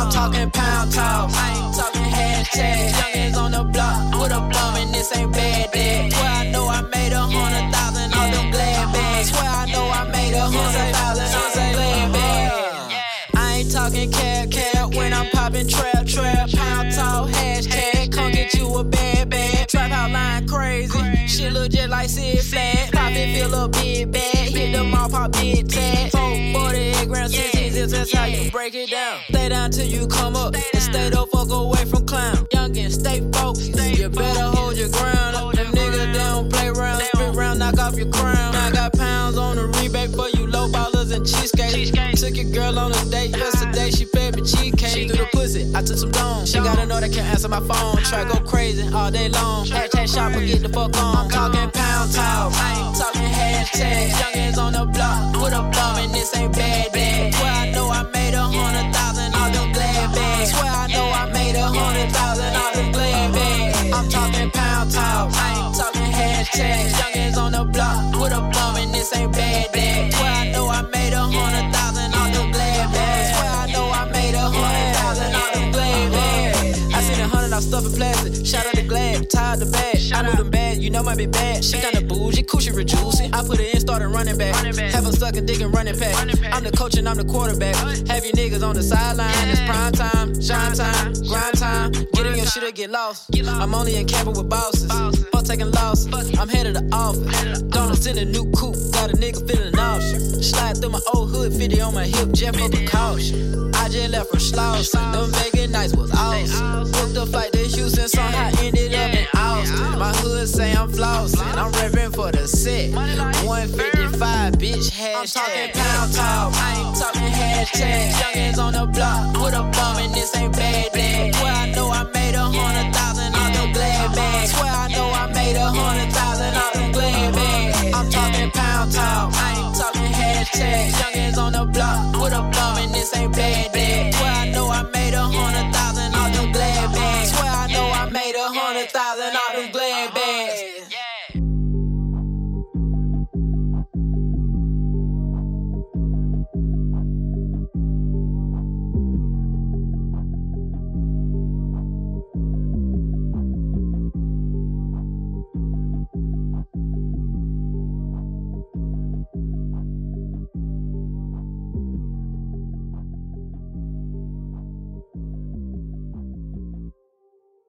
pound talk. I ain't talking hashtag. Youngins on the block with a bum and this ain't bad day. Swear I know I made a hundred thousand on them glad bags. Swear I know I made a hundred thousand on them glad bags. I ain't talking cab cab when I'm popping trap trap. Pound talk hashtag. Come get you a bad bag. Trap out line crazy. Shit look just like Sid Flat. Pop it, feel a big bag. Hit the mall, pop big tag. 48 grams, 16 zips, how you break it down. Stay down till you come up. And stay the fuck away from clown. Youngin', stay focused. You better hold your ground. Them niggas, they don't play round. Spit round, knock off your crown. I got pounds on the rebate for you low ballers and cheesecake. cheesecake. Took your girl on a date yesterday. She fed me cheesecake through the pussy. I took some dome. She gotta know they can't answer my phone. Try go crazy all day long. Hashtag shop and get the fuck on. I'm talking pound talk. I ain't talking hashtag. Youngins on the block with a bum and this ain't bad bad. Swear I know I made a hundred thousand all them glad bags. Swear I know I made a hundred thousand all them glad bags. I'm talking pound talk. I ain't talking hashtag. Youngins on the block with a bum and this ain't bad bad. Swear I know I made a hundred thousand seen a hundred off stuff in plastic. Shout out to Glad, tired the bag. I know them bad, you know might be bad. She kinda bougie, cushy, reducing. I put it in, started running back. Have her sucking dick and running back. I'm the coach and I'm the quarterback. Have you niggas on the sideline. It's prime time, shine time, grind time. Get in your shit or get lost. I'm only in cabin with bosses. Fuck taking loss. I'm headed to office. Donuts in a new coupe. Got a nigga feeling nauseous. Slide through my old hood, 50 on my hip, jet for precaution. I just left from Slauson. Them Vegas nights was I'm repping for the set. 155, bitch, hashtag. I'm talking pound talk. I ain't talking hashtag. Youngins on the block with a bum and this ain't bad bad. Swear I know I made a hundred thousand on them glad bags. Swear I know I made a hundred thousand on them glad bags. I'm talking pound talk. I ain't talking hashtag. Youngins on the block with a bum and this ain't bad bad.